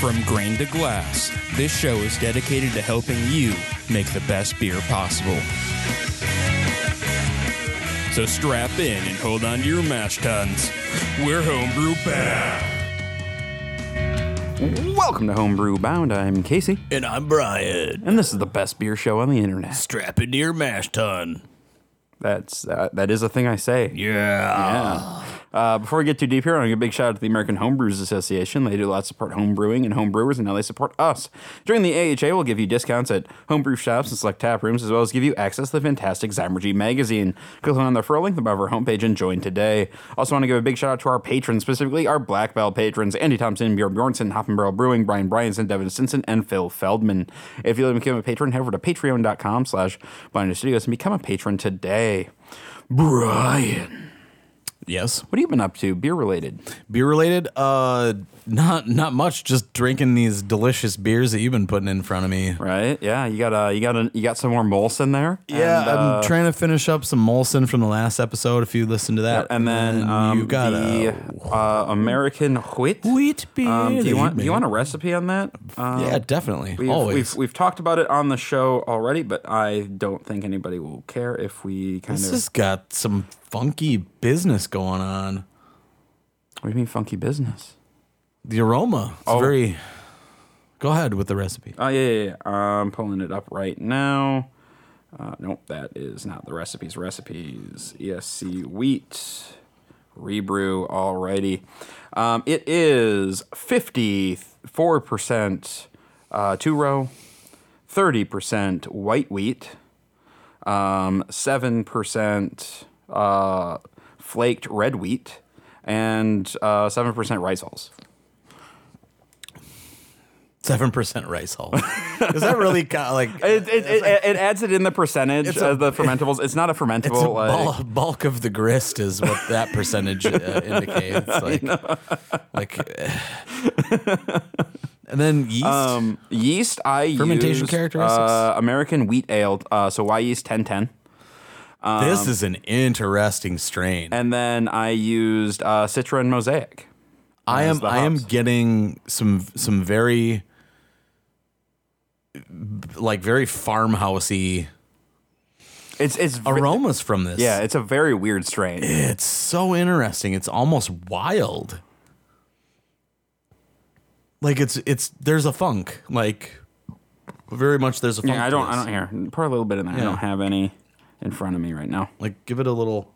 From grain to glass, this show is dedicated to helping you make the best beer possible. So strap in and hold on to your mash tuns. We're homebrew bound. Welcome to Homebrew Bound. I'm Casey, And I'm Brian. and this is the best beer show on the internet. Strap into your mash tun. That's uh, that is a thing I say. Yeah. Uh, before we get too deep here, I want to give a big shout out to the American Homebrewers Association. They do a lot to support home brewing and home brewers, and now they support us. During the AHA, we'll give you discounts at homebrew shops and select tap rooms, as well as give you access to the fantastic Zymurgy magazine. Click on the referral link above our homepage and join today. Also, want to give a big shout out to our patrons, specifically our Black Belt patrons Andy Thompson, Bjorn Bjornson, Hoffenbarrel Brewing, Brian Bryanson, Devin Stinson, and Phil Feldman. If you'd like to become a patron, head over to patreon.com slash Blind Studios and become a patron today. Brian. Yes. What have you been up to, beer related? Beer related? Uh not not much. Just drinking these delicious beers that you've been putting in front of me. Right? Yeah, you got uh, you got a, you got some more Molson there. Yeah, and, uh, I'm trying to finish up some Molson from the last episode. If you listen to that, and then um, you got the a uh, American wheat. wheat beer. Um, do you want do you want a recipe on that? Um, Yeah, definitely. We've, Always. We've, we've talked about it on the show already, but I don't think anybody will care if we kind this of. has got some funky business going on. What do you mean, funky business? The aroma. It's Oh. very. Go ahead with the recipe. Oh yeah, yeah, yeah. I'm pulling it up right now. Uh, nope, that is not the recipes. Recipes. ESC wheat rebrew. Alrighty. Um, it is 54 percent uh, two row, 30 percent white wheat, um, seven percent uh, flaked red wheat, and uh, seven percent rice hulls. Seven percent rice hull. Is that really kind of like? It, it, it, it adds it in the percentage a- of the fermentables. It's not a fermentable. It's a like, bul- bulk of the grist is what that percentage uh, indicates. Like, like, uh, and then yeast. um, yeast. I Fermentation use, characteristics? Uh, American wheat ale. Uh, so Wyeast ten ten, this is an interesting strain. and then I used uh, Citra and Mosaic. I am I am getting some some very like very farmhousey It's it's aromas from this. Yeah, it's a very weird strain. it's so interesting. It's almost wild. Like it's it's there's a funk like very much there's a funk. Yeah, I don't. I don't here. Pour a little bit in there. I don't have any in front of me right now. Like give it a little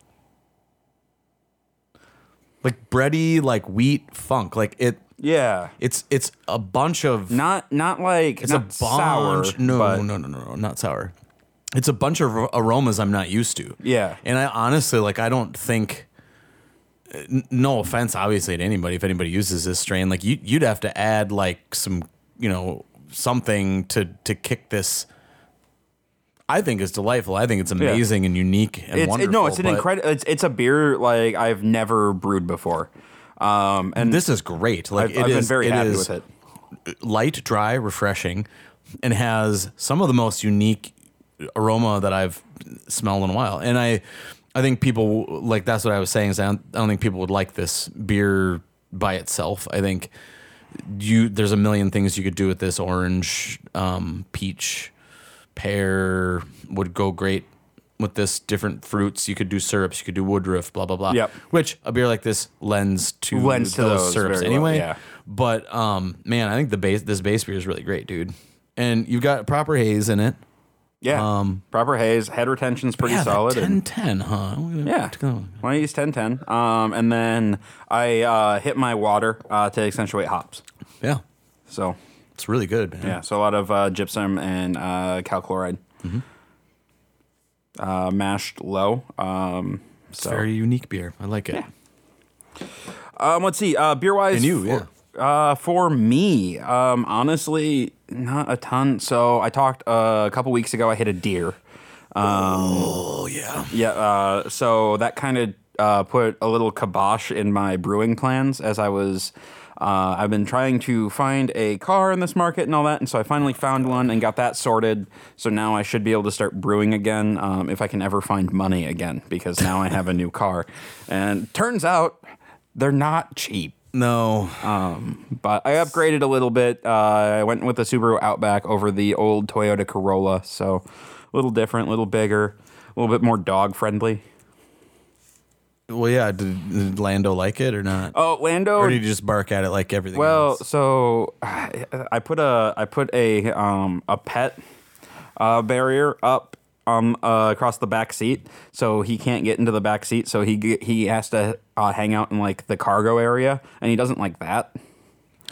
like bready like wheat funk. Like it Yeah, it's it's a bunch of not not like it's not a bunch sour. no, no no no no not sour. It's a bunch of aromas I'm not used to. Yeah. And I honestly like I don't think no offense obviously to anybody if anybody uses this strain like you you'd have to add like some you know something to to kick this I think it's delightful. I think it's amazing and unique and It's, wonderful. it, no, it's an incredible. It's, it's a beer like I've never brewed before, um, and This is great. Like I've, it I've been very it happy is with it. light, dry, refreshing, and has some of the most unique aroma that I've smelled in a while. And I, I think people like that's what I was saying. Is I don't, I don't think people would like this beer by itself. I think you there's a million things you could do with this orange, um, peach, pear would go great with this different fruits. You could do syrups, you could do woodruff, blah blah blah. Yep. Which a beer like this lends to Lends to those, those syrups very well, anyway. yeah. But um, man, I think the base this base beer is really great, dude. And you've got proper haze in it. Yeah, Um, proper haze, head retention's pretty yeah, solid. That and- 10 10, huh? yeah, when I use 1010, um, and then I uh, hit my water uh, to accentuate hops. Yeah. So It's really good, man. yeah, so a lot of uh, gypsum and uh, cal chloride, Mm-hmm. uh, mashed low. Um, It's so very unique beer. I like it. Um, let's see. Uh, beer wise, And you, for, Uh, for me, um, honestly, not a ton. So I talked uh, a couple weeks ago. I hit a deer. Oh, yeah. Yeah. Uh, so that kind of uh, put a little kibosh in my brewing plans as I was Uh, I've been trying to find a car in this market and all that, and so I finally found one and got that sorted. So now I should be able to start brewing again um, if I can ever find money again, because now I have a new car. And turns out they're not cheap. No. But I upgraded a little bit. Uh, I went with the Subaru Outback over the old Toyota Corolla, so a little different, a little bigger, a little bit more dog friendly. Well, yeah. Did, did Lando like it or not? Oh, Lando. or did he just bark at it like everything Well, else? so I put a I put a um a pet uh, barrier up um uh, across the back seat, so he can't get into the back seat. So he he has to uh, hang out in like the cargo area, and he doesn't like that.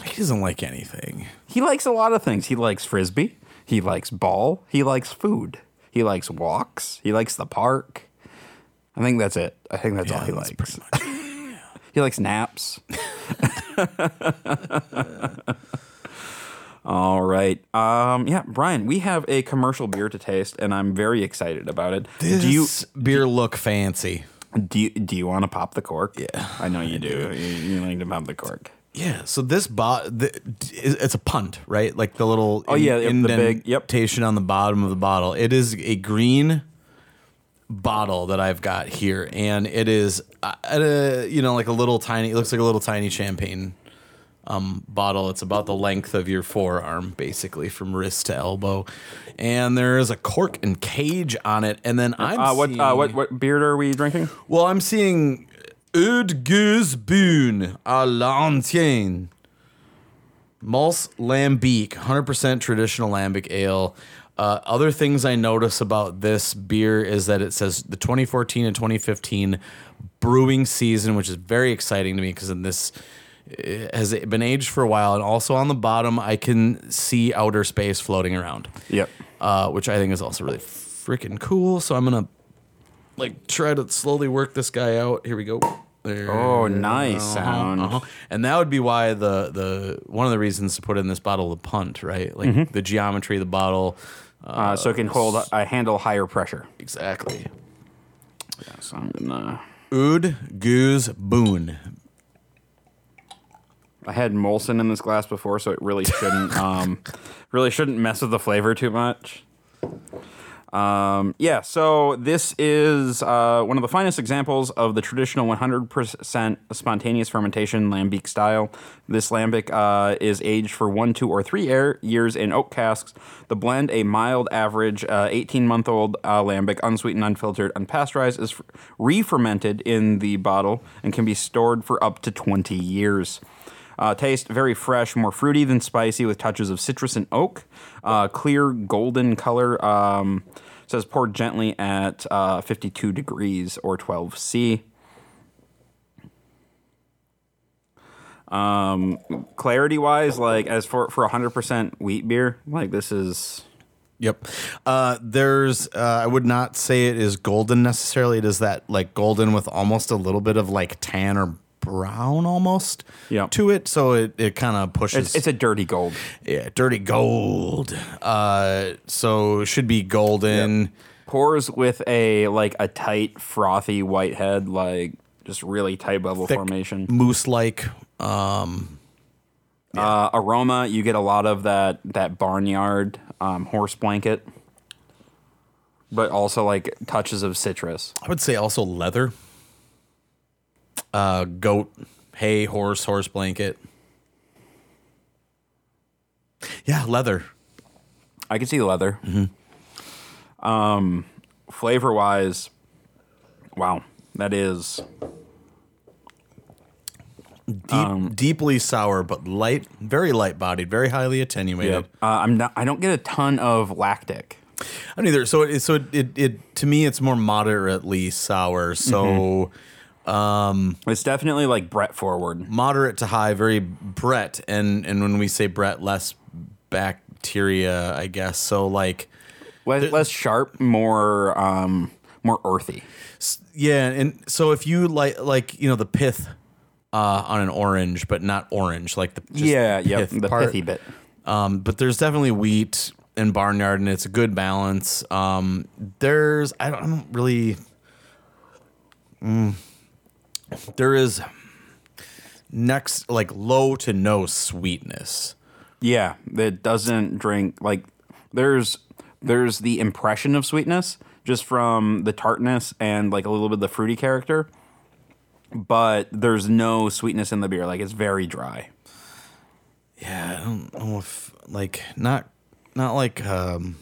He doesn't like anything. He likes a lot of things. He likes frisbee. He likes ball. He likes food. He likes walks. He likes the park. I think that's it. I think that's all he that's likes. he likes naps. all right. Um, yeah, Brian, we have a commercial beer to taste, and I'm very excited about it. This do you beer look fancy? do you, do you want to pop the cork? Yeah, I know you do. You, you like to pop the cork. Yeah. So this bot, it's a punt, right? Like the little Oh, yeah, yep, the big- yep. indentation on the bottom of the bottle. It is a green bottle that I've got here, and it is uh, at a you know like a little tiny. It looks like a little tiny champagne um, bottle. It's about the length of your forearm, basically from wrist to elbow, and there is a cork and cage on it. And then I'm Uh, what, seeing, uh, what what beer are we drinking? well, I'm seeing Gueuse Boon à l'ancienne. Mals Lambic, 100% traditional lambic ale. Uh, other things I notice about this beer is that it says the 2014 and 2015 brewing season, which is very exciting to me because in this it has been aged for a while. And also on the bottom, I can see outer space floating around Yep. uh, which I think is also really freaking cool. So I'm gonna like try to slowly work this guy out. Here we go. There. Oh, nice sound. Uh-huh. And that would be why the the one of the reasons to put in this bottle the punt, right? Like Mm-hmm. the geometry of the bottle. Uh, so it can hold a, handle higher pressure. Exactly. So I'm gonna. Oud Goose Boon. I had Molson in this glass before, so it really shouldn't um, really shouldn't mess with the flavor too much. Um, yeah, so this is uh, one of the finest examples of the traditional 100% spontaneous fermentation lambic style. This lambic uh, is aged for one, two, or three air years in oak casks. The blend, a mild average 18 month old uh, lambic, unsweetened, unfiltered, unpasteurized, is re fermented in the bottle and can be stored for up to 20 years. Uh, taste very fresh, more fruity than spicy, with touches of citrus and oak. Uh, clear golden color. Um, says poured gently at uh, 52 degrees or 12 C. Um, clarity wise, like as for for 100% wheat beer, like this is Yep. Uh, there's, uh, I would not say it is golden necessarily. It is that like golden with almost a little bit of like tan or brown almost Yeah. to it. So it, it kind of pushes. it's, it's a dirty gold. yeah, dirty gold. Uh, so it should be golden. Pours with a like a tight frothy white head, like just really tight bubble Thick, formation. Moose like. Um, Uh, aroma, you get a lot of that that barnyard um, horse blanket, but also like touches of citrus. I would say also leather. Uh, goat, hay, horse, horse blanket. Yeah, leather. I can see the leather. Um, flavor wise, wow, that is Deep, deeply sour, but light, very light bodied, very highly attenuated. Uh, I'm not. I don't get a ton of lactic. I don't either. So, it, so it, it, it, to me, it's more moderately sour. So, It's definitely like Brett forward. moderate to high, very Brett, and and when we say Brett, less bacteria, I guess. So, like, Less, less sharp, more um, more earthy. yeah, and so if you like, like you know, the pith uh, on an orange, but not orange, like the just yeah, yeah, the part. pithy bit. Um, but there's definitely wheat and barnyard, and it's a good balance. Um, there's I don't, I don't really. Mm, there is next like low to no sweetness. Yeah, that doesn't drink like there's there's the impression of sweetness just from the tartness and like a little bit of the fruity character, but there's no sweetness in the beer. Like it's very dry. Yeah, I don't know if like not not like um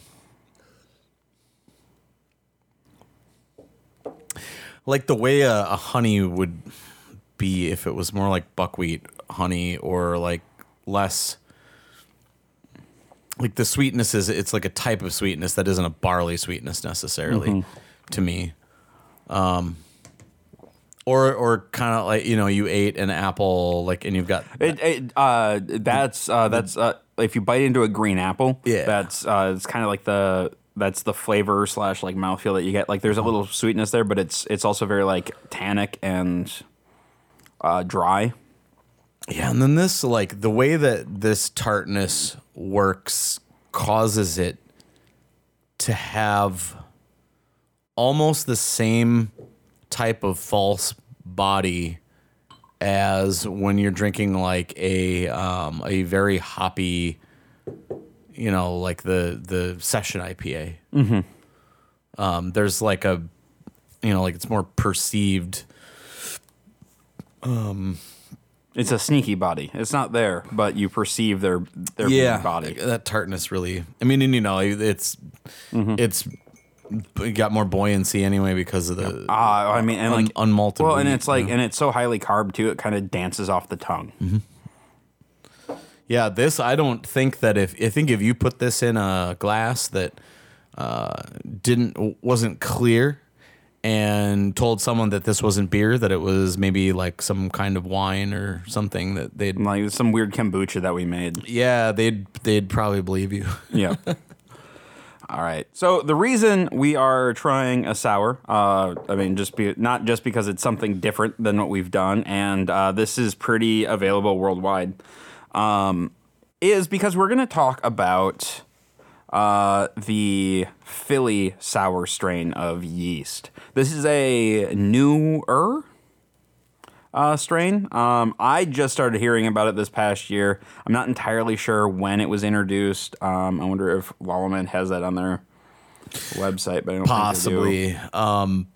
like the way a, a honey would be if it was more like buckwheat honey or like less like the sweetness is it's like a type of sweetness that isn't a barley sweetness necessarily to me um or or kind of like you know you ate an apple like and you've got It, it uh that's uh that's uh if you bite into a green apple, Yeah. that's uh it's kind of like the that's the flavor slash like mouthfeel that you get. Like there's a little sweetness there, but it's it's also very like tannic and uh dry. Yeah, and then this like the way that this tartness works causes it to have almost the same type of false body as when you're drinking like a um, a very hoppy, you know, like the the session IPA. Mm-hmm. Um, there's like a, you know, like it's more perceived. Um, It's a sneaky body. It's not there, but you perceive their their yeah, body. That tartness really. I mean, and, you know, it's Mm-hmm. it's it got more buoyancy anyway because of the Uh, I mean, and un- like unmalted. well, and it's like, you know? and it's so highly carb too. It kind of dances off the tongue. Yeah, this I don't think that if I think if you put this in a glass that uh, didn't wasn't clear and told someone that this wasn't beer that it was maybe like some kind of wine or something that they'd Like some weird kombucha that we made. yeah they'd they'd probably believe you. Yeah. All right. So the reason we are trying a sour, uh, I mean, just be not just because it's something different than what we've done, and uh, this is pretty available worldwide, um, is because we're going to talk about uh, the Philly sour strain of yeast. This is a newer uh, strain. Um, I just started hearing about it this past year. I'm not entirely sure when it was introduced. Um, I wonder if Lallemand has that on their website, but I don't Think Possibly. Um,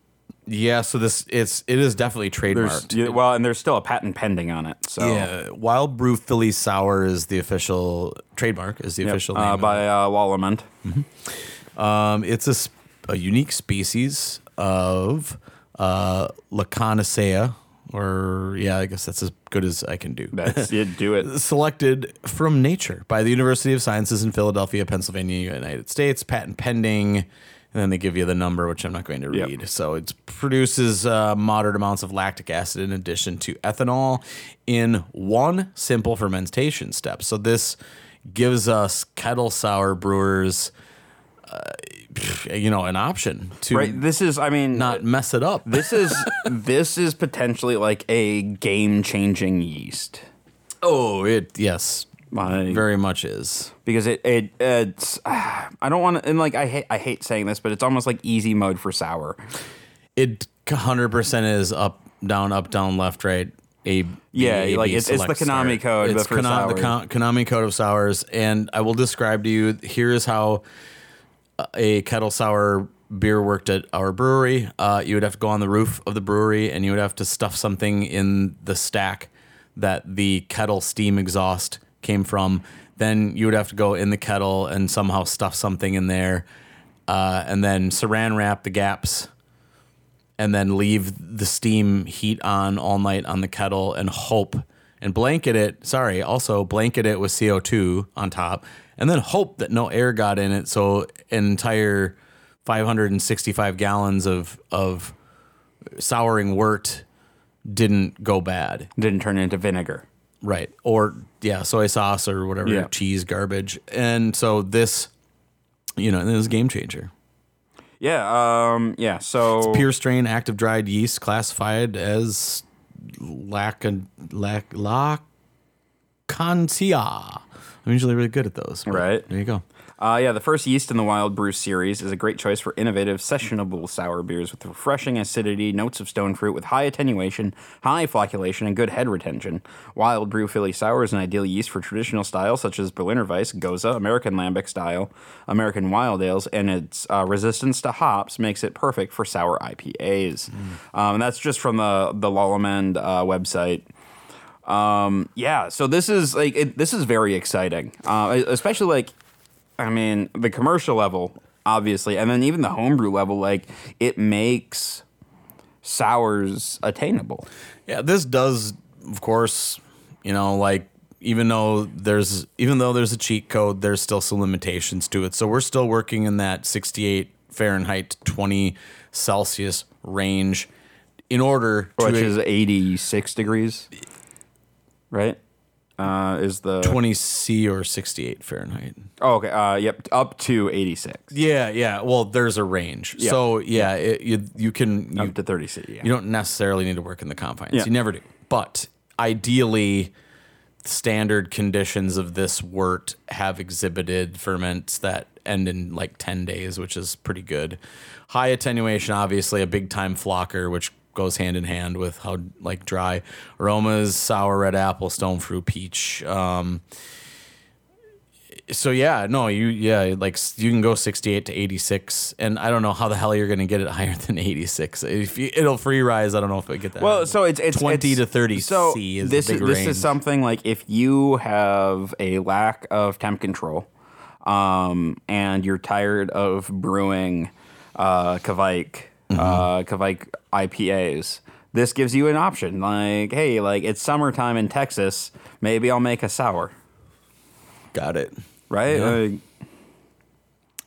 yeah. So this it's it is definitely trademarked. Yeah, well, and there's still a patent pending on it. So Yeah, Wild Brew Philly Sour is the official trademark. Is the Yep, official name. uh, by uh, Lallemand. it. Um, it's a, a unique species of uh, Lachancea, or yeah, I guess that's as good as I can do. That's you do it. Selected from nature by the University of Sciences in Philadelphia, Pennsylvania, United States. Patent pending. And then they give you the number, which I'm not going to Yep. read. So it produces uh, moderate amounts of lactic acid in addition to ethanol in one simple fermentation step. So this gives us kettle sour brewers, uh, you know, an option to Right. This is. I mean, not mess it up. This is this is potentially like a game changing yeast. oh, it yes, Like, very much is. because it it it's I don't want to and like I hate I hate saying this, but it's almost like easy mode for sour. It hundred percent is up, down, up, down, left, right. A, Yeah, A, like B, it's- it's the Konami code, It's but for Kana- the. Kon- Konami code of sours, and I will describe to you. Here is how a kettle sour beer worked at our brewery. Uh, you would have to go on the roof of the brewery, and you would have to stuff something in the stack that the kettle steam exhaust came from. Then you would have to go in the kettle and somehow stuff something in there, uh, and then saran wrap the gaps and then leave the steam heat on all night on the kettle and hope and blanket it. Sorry, also blanket it with CO2 on top and then hope that no air got in it. So an entire 565 gallons of, of souring wort didn't go bad. Didn't turn into vinegar. Right. Or, yeah, soy sauce or whatever, Yeah. cheese garbage. And so this, you know, this is a game changer. Yeah. Um. Yeah. So it's Pure strain active dried yeast classified as lac lac Lachancea. I'm usually really good at those. Right. There you go. Uh, yeah, the first yeast in the Wild Brew series is a great choice for innovative, sessionable sour beers with refreshing acidity, notes of stone fruit with high attenuation, high flocculation, and good head retention. Wild Brew Philly Sour is an ideal yeast for traditional styles such as Berliner Weiss, Gose, American Lambic style, American Wild Ales, and its uh, resistance to hops makes it perfect for sour IPAs. Um, and that's just from the the Lallemand uh, website. Um, yeah, so this is like it, this is very exciting, uh, especially like I mean, the commercial level, obviously, and then even the homebrew level, like it makes sours attainable. Yeah, this does, of course, you know, like even though there's even though there's a cheat code, there's still some limitations to it. So we're still working in that 68 Fahrenheit, 20 Celsius range in order Which to is 86 degrees, right? Uh, is the 20 C or 68 Fahrenheit. oh okay uh yep up to 86 Yeah, yeah. Well, there's a range. Yeah. So yeah, it, you you can you, up to 30 C yeah you don't necessarily need to work in the confines. Yeah. You never do. But ideally, standard conditions of this wort have exhibited ferments that end in like 10 days, which is pretty good. High attenuation, obviously, a big time flocker, which goes hand in hand with how like dry aromas, sour red apple, stone fruit, peach. Um, so yeah, no, you yeah, like you can go 68 to 86 and I don't know how the hell you're going to get it higher than 86. If you, it'll free rise, I don't know if I get that. Well, so it's it's 20 it's- to 30 So C is this is this is something like if you have a lack of temp control, um, and you're tired of brewing uh, Kveik Mm-hmm. uh, Kveik IPAs. This gives you an option. Like, hey, like it's summertime in Texas. Maybe I'll make a sour, Got it. right? Yeah. Like,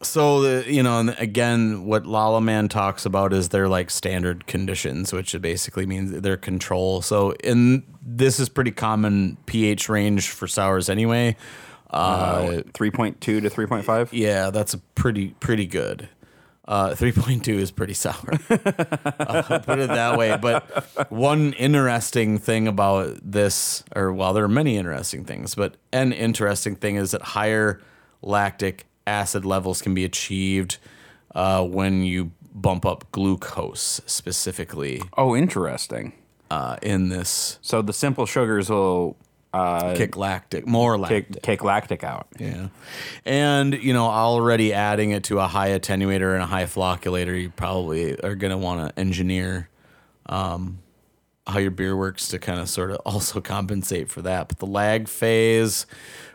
So the you know, and again, what Lallemand talks about is their like standard conditions, which basically means their control. So in this is pretty common pH range for sours anyway. Uh, 3.2 to 3.5. yeah, that's a pretty pretty good. Uh, 3.2 is pretty sour. I'll put it that way. But one interesting thing about this, or well, there are many interesting things, but an interesting thing is that higher lactic acid levels can be achieved uh, when you bump up glucose specifically Oh, interesting. uh, in this So the simple sugars will uh, kick lactic, more lactic. kick, kick lactic out. Yeah. And, you know, already adding it to a high attenuator and a high flocculator, you probably are going to want to engineer um, how your beer works to kind of sort of also compensate for that. But the lag phase,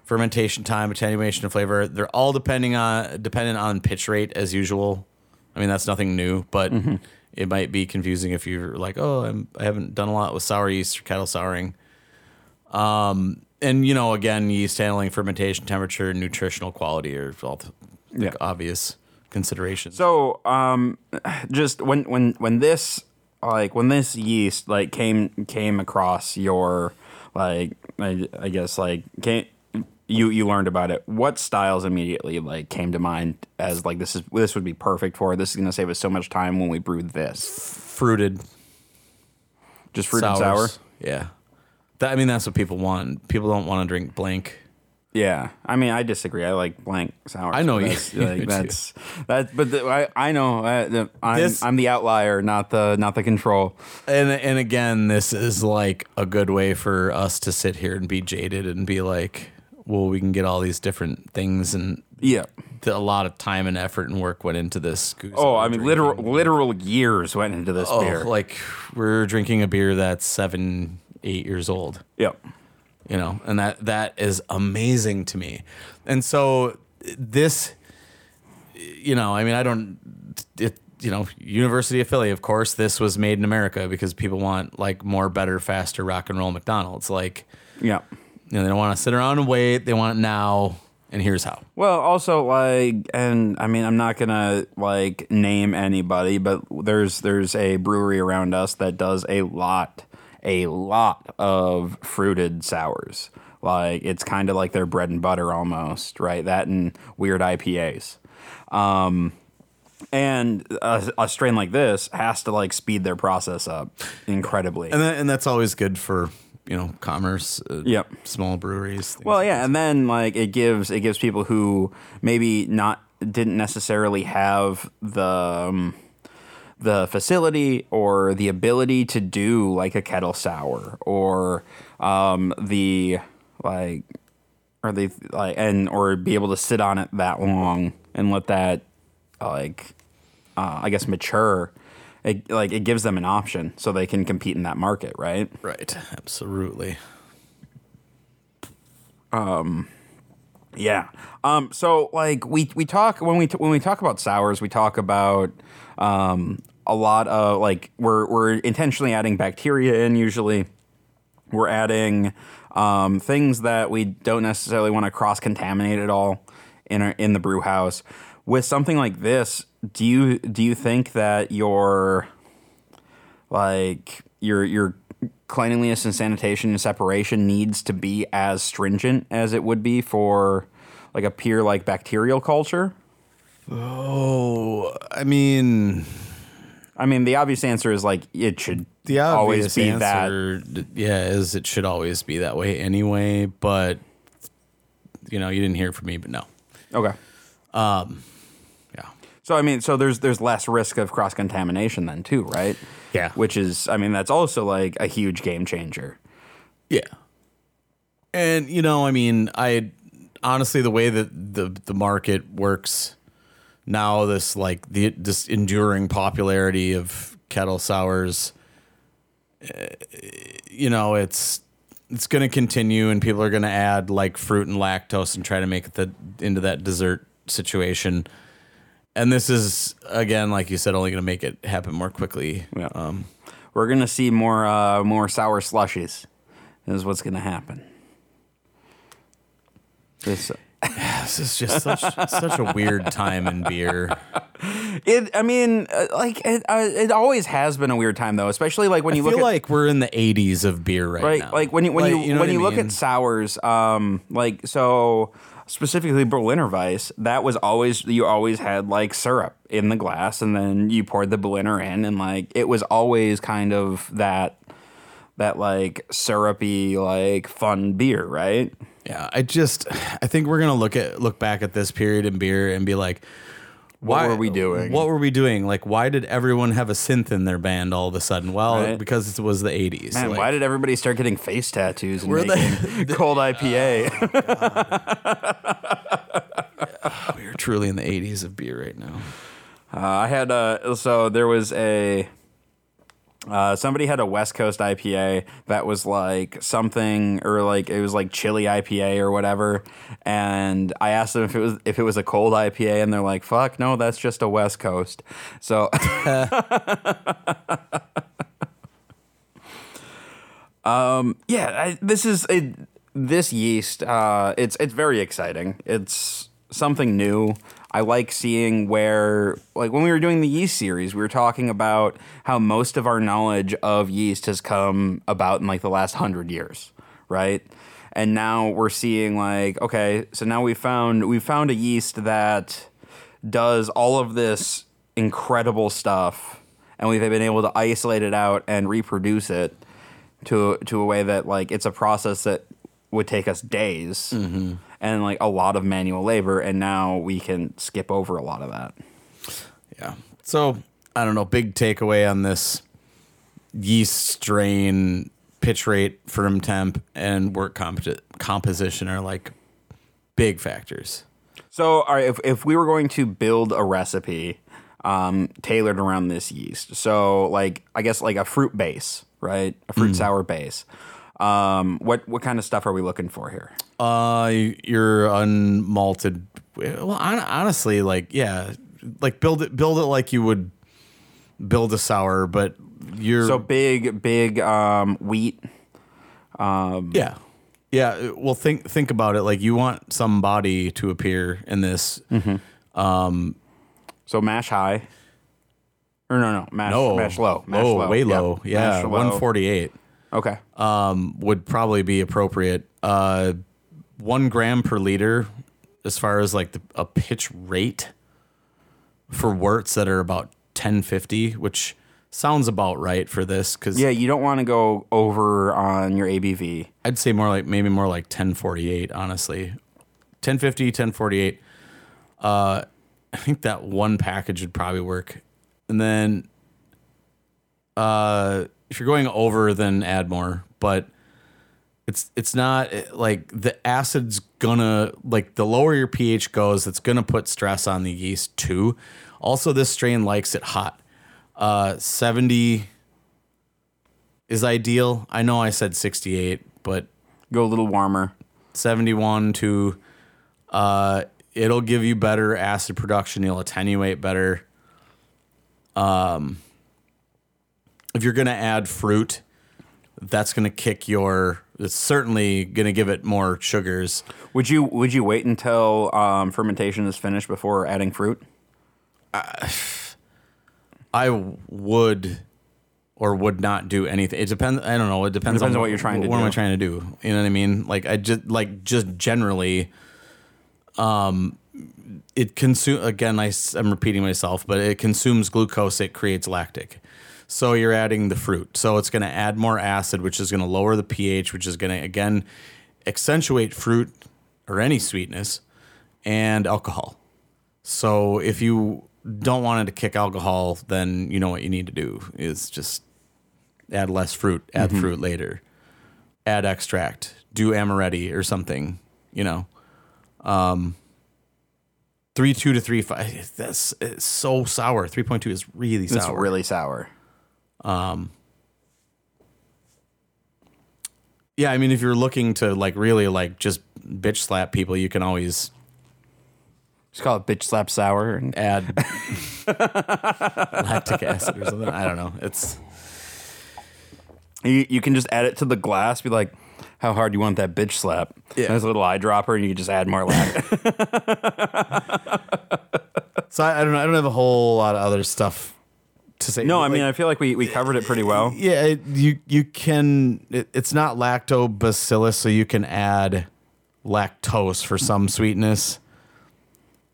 fermentation time, attenuation and flavor, they're all depending on dependent on pitch rate as usual. I mean, that's nothing new, but it might be confusing if you're like, oh, I'm, I haven't done a lot with sour yeast or kettle souring Um, and you know, again, yeast handling, fermentation, temperature, nutritional quality are all the like, Yeah. obvious considerations. So, um, just when when when this like when this yeast like came came across your like I, I guess like came you you learned about it. What styles immediately like came to mind as like this is this would be perfect for this is gonna save us so much time when we brew this. fruited, Just fruit and sour. Yeah, that, I mean that's what people want. People don't want to drink blank. Yeah, I mean, I disagree. I like blank sour. I know you- that's, you like, that's that. But the, I I know uh, the, I'm This- I'm the outlier, not the not the control. And and again, this is like a good way for us to sit here and be jaded and be like, well, we can get all these different things and Yeah. a lot of time and effort and work went into this. Oh, I mean, literal literal years went into this Oh, beer. like we're drinking a beer that's seven, eight years old. yep. you know and that that is amazing to me and so this you know i mean i don't it you know university of philly of course this was made in america because people want like more better faster rock and roll mcdonald's like Yeah. you know they don't want to sit around and wait they want it now and here's how Well, also like, and I mean, I'm not gonna like name anybody, but there's there's a brewery around us that does a lot, a lot of fruited sours. Like it's kind of like their bread and butter almost, right? That and weird IPAs. Um, and a, a strain like this has to like speed their process up incredibly. and that, and that's always good for you know commerce. Uh, Yep. Small breweries. Well, like yeah, and then like it gives it gives people who maybe not didn't necessarily have the um, the facility or the ability to do like a kettle sour or um, the like or they like and or be able to sit on it that long and let that like uh, I guess mature. It, like it gives them an option so they can compete in that market, right? Right. Absolutely. Um Yeah. Um. So like we we talk when we t- when we talk about sours, we talk about um a lot of like we're we're intentionally adding bacteria in. Usually, we're adding um things that we don't necessarily want to cross contaminate at all in our, in the brew house. With something like this, do you do you think that your like your your cleanliness and sanitation and separation needs to be as stringent as it would be for like a pure like bacterial culture? Oh, I mean, I mean, the obvious answer is like it should the always be that. answer, d- yeah, is it should always be that way anyway. But you know, you didn't hear from me, but no, Okay. Um, yeah, So I mean, so there's there's less risk of cross contamination then too, right? Yeah. Which is, I mean, that's also like a huge game changer. yeah. And you know, I mean, I honestly the way that the the market works now, this like the this enduring popularity of kettle sours, uh, you know, it's it's going to continue, and people are going to add like fruit and lactose and try to make it the into that dessert situation. And this is again, like you said, only going to make it happen more quickly. Yeah. Um, We're gonna see more uh, more sour slushies. Is what's gonna happen. This. this is just such such a weird time in beer. It. I mean, uh, like it. Uh, it always has been a weird time though, especially like when I you feel look at I feel like we're in the 80s of beer right, right now. like when you when Like, you, know when you I look at sours um like so specifically berliner weiss that was always you always had like syrup in the glass and then you poured the berliner in and like it was always kind of that that like syrupy like fun beer right Yeah, I just I think we're gonna look at look back at this period in beer and be like, What why were we doing? What were we doing? Like, why did everyone have a synth in their band all of a sudden? Well, Right. because it was the '80s. Man, Like, why did everybody start getting face tattoos and We're the- cold IPA? we are truly in the '80s of beer right now? Uh, I had uh so there was a uh, somebody had a West Coast IPA that was like something or like it was like chili IPA or whatever, and I asked them if it was if it was a cold IPA, and they're like, "Fuck, no, that's just a West Coast." So, um, yeah, I, this is a, this yeast. Uh, it's it's very exciting. It's something new. I like seeing where, like, when we were doing the yeast series, we were talking about how most of our knowledge of yeast has come about in like the last hundred years, right? And now we're seeing like, okay, so now we found we found a yeast that does all of this incredible stuff, and we've been able to isolate it out and reproduce it to to a way that like it's a process that would take us days and like a lot of manual labor and now we can skip over a lot of that Yeah. So I don't know. Big takeaway on this yeast strain, pitch rate, firm temp, and work comp- composition are like big factors. so all right if, if we were going to build a recipe um, tailored around this yeast so like i guess like a fruit base right a fruit sour base um, what what kind of stuff are we looking for here Uh, your unmalted. Well, hon- honestly, like yeah, like build it, build it like you would build a sour, but you're so big big um, wheat Um, yeah, yeah. Well, think think about it. Like you want some body to appear in this. Um. so mash high or no no mash No, mash low mash oh, low way Yep. low. Yeah, one forty eight. Okay um, would probably be appropriate. Uh, one gram per liter, as far as like the, a pitch rate for worts that are about ten fifty, which sounds about right for this because Yeah, you don't want to go over on your ABV. I'd say more like maybe more like 1048, honestly. 1050, 1048. Uh, I think that one package would probably work. And then uh, if you're going over, then add more. But it's it's not eh, like the acid's gonna like the lower your pH goes, it's gonna put stress on the yeast too. Also, this strain likes it hot. Uh, 70 is ideal. I know I said 68, but Go a little warmer. 71 to uh it'll give you better acid production you'll attenuate better um if you're going to add fruit that's going to kick your it's certainly going to give it more sugars Would you would you wait until um, fermentation is finished before adding fruit? i would or would not do anything it depends i don't know it depends, depends on what you're trying to do. what do. am i trying to do you know what i mean like i just like just generally um it consume again I, am repeating myself but it consumes glucose it creates lactic so you're adding the fruit so it's going to add more acid which is going to lower the ph which is going to again accentuate fruit or any sweetness and alcohol so if you don't want it to kick alcohol then you know what you need to do is just add less fruit add fruit later add extract do amaretti or something you know um, three two to three five. That's it's so sour. Three point two is really It's sour. really sour. Um, yeah. I mean, if you're looking to like really like just bitch slap people, you can always Just call it bitch slap sour. And add lactic acid or something. I don't know. It's you, you can just add it to the glass. Be like, how hard do you want that bitch slap? Yeah. There's a little eyedropper, and you just add more lactic. so I, I don't know. I don't have a whole lot of other stuff to say. no, I Like, mean I feel like we, we covered it pretty well. yeah, it, you you can. It, it's not lactobacillus, so you can add lactose for some sweetness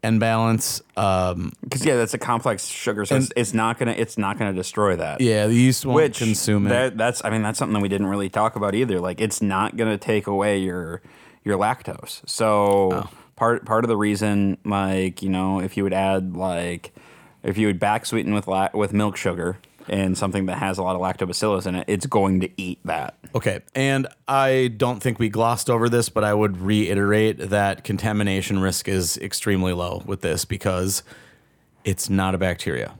and balance. Um, Because yeah, that's a complex sugar, so it's, it's not gonna it's not gonna destroy that. yeah, the yeast won't Which consume it. that, that's I mean that's something that we didn't really talk about either. Like it's not gonna take away your your lactose. So Oh. part part of the reason, like you know, if you would add like if you would back sweeten with la- with milk sugar and something that has a lot of lactobacillus in it, it's going to eat that. Okay. And I don't think we glossed over this, but I would reiterate that contamination risk is extremely low with this because it's not a bacteria.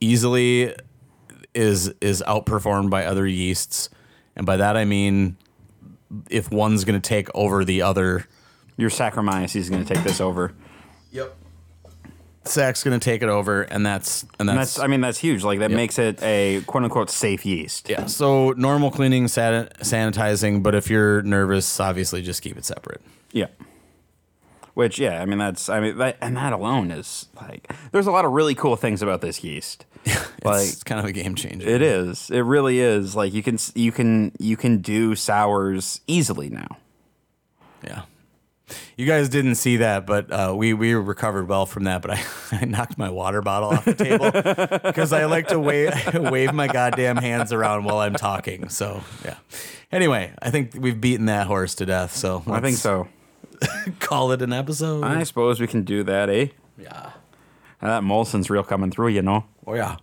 Easily is is outperformed by other yeasts. And by that I mean if one's going to take over the other, Your Saccharomyces is going to take this over. Sac's going to take it over and that's and And that's, that's I mean that's huge. Like that makes it a quote unquote safe yeast. yeah. So normal cleaning, san- sanitizing, but if you're nervous, obviously just keep it separate. Yeah. Which yeah, I mean that's I mean that and that alone is like there's a lot of really cool things about this yeast. like it's kind of a game changer. it is. It really is. Like you can you can you can do sours easily now. Yeah. You guys didn't see that, but uh, we we recovered well from that. But I, I knocked my water bottle off the table because I like to wave wave my goddamn hands around while I'm talking. So yeah. Anyway, I think we've beaten that horse to death. So I think so. Call it an episode. I suppose we can do that, eh? yeah. And that Molson's real coming through, you know. Oh yeah.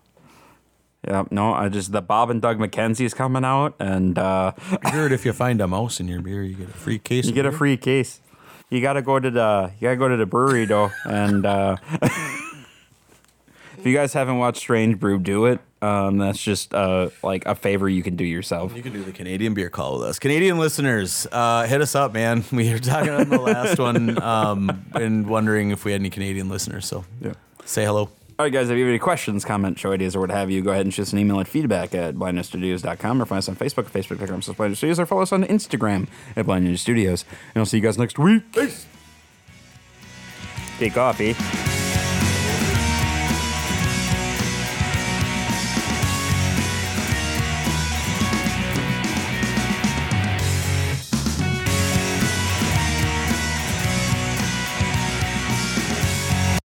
Yeah, no, I just the Bob and Doug McKenzie's coming out, and uh, I heard if you find a mouse in your beer, you get a free case. you get a free case. You gotta go to the you gotta go to the brewery though, and uh, if you guys haven't watched Strange Brew, do it. Um, that's just uh, like a favor you can do yourself. You can do the Canadian beer call with us. Canadian listeners, uh, hit us up, man. We were talking on the last one um, and wondering if we had any Canadian listeners. So Yeah. say hello. All right, guys, if you have any questions, comments, show ideas, or what have you, go ahead and shoot us an email at feedback at blindnewstudios.com or find us on Facebook at facebook.com slash Blind News Studios or follow us on Instagram at Blind Studios. And I'll see you guys next week. Peace. Take coffee.